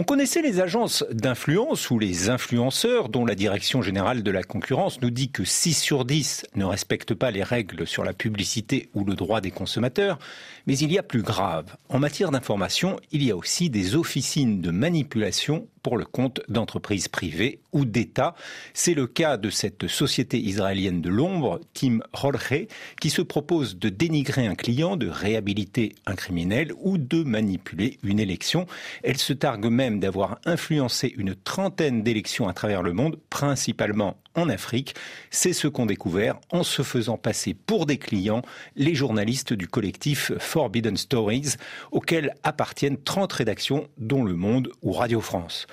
On connaissait les agences d'influence ou les influenceurs dont la direction générale de la concurrence nous dit que 6 sur 10 ne respectent pas les règles sur la publicité ou le droit des consommateurs. Mais il y a plus grave. En matière d'information, il y a aussi des officines de manipulation pour le compte d'entreprises privées ou d'États. C'est le cas de cette société israélienne de l'ombre, Tim Jorge, qui se propose de dénigrer un client, de réhabiliter un criminel ou de manipuler une élection. Elle se targue même d'avoir influencé une trentaine d'élections à travers le monde, principalement en Afrique. C'est ce qu'ont découvert en se faisant passer pour des clients les journalistes du collectif Forbidden Stories, auquel appartiennent 30 rédactions, dont Le Monde ou Radio France.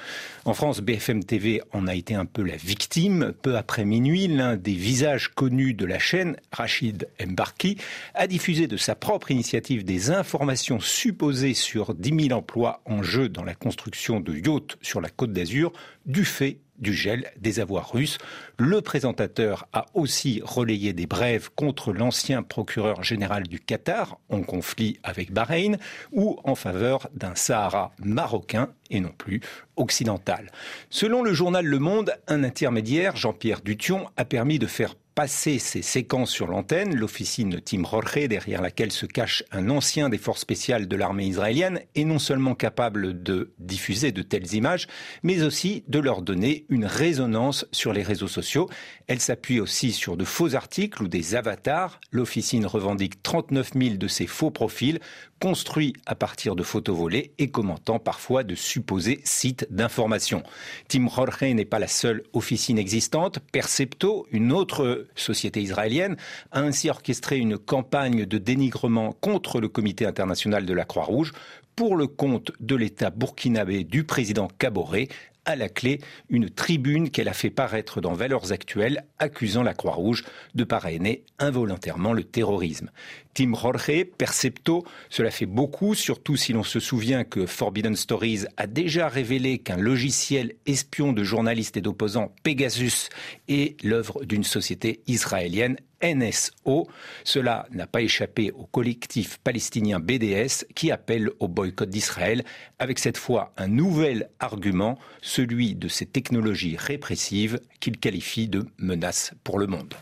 En France, BFM TV en a été un peu la victime. Peu après minuit, l'un des visages connus de la chaîne, Rachid Mbarki, a diffusé de sa propre initiative des informations supposées sur 10 000 emplois en jeu dans la construction de yachts sur la côte d'Azur, du fait du gel des avoirs russes. Le présentateur a aussi relayé des brèves contre l'ancien procureur général du Qatar en conflit avec Bahreïn ou en faveur d'un Sahara marocain et non plus occidental. Selon le journal Le Monde, un intermédiaire, Jean-Pierre Dution, a permis de faire passer ces séquences sur l'antenne, l'officine Tim Jorge, derrière laquelle se cache un ancien des forces spéciales de l'armée israélienne, est non seulement capable de diffuser de telles images, mais aussi de leur donner une résonance sur les réseaux sociaux. Elle s'appuie aussi sur de faux articles ou des avatars. L'officine revendique 39 000 de ces faux profils, construits à partir de photos volées et commentant parfois de supposés sites d'information. Tim Jorge n'est pas la seule officine existante. Percepto, une autre société israélienne, a ainsi orchestré une campagne de dénigrement contre le Comité international de la Croix-Rouge pour le compte de l'État burkinabé du président Kaboré, à la clé une tribune qu'elle a fait paraître dans Valeurs Actuelles, accusant la Croix-Rouge de parrainer involontairement le terrorisme. Tim Jorge, Percepto, cela fait beaucoup, surtout si l'on se souvient que Forbidden Stories a déjà révélé qu'un logiciel espion de journalistes et d'opposants, Pegasus, est l'œuvre d'une société israélienne NSO. Cela n'a pas échappé au collectif palestinien BDS qui appelle au boycott d'Israël avec cette fois un nouvel argument, celui de ces technologies répressives qu'il qualifie de menaces pour le monde.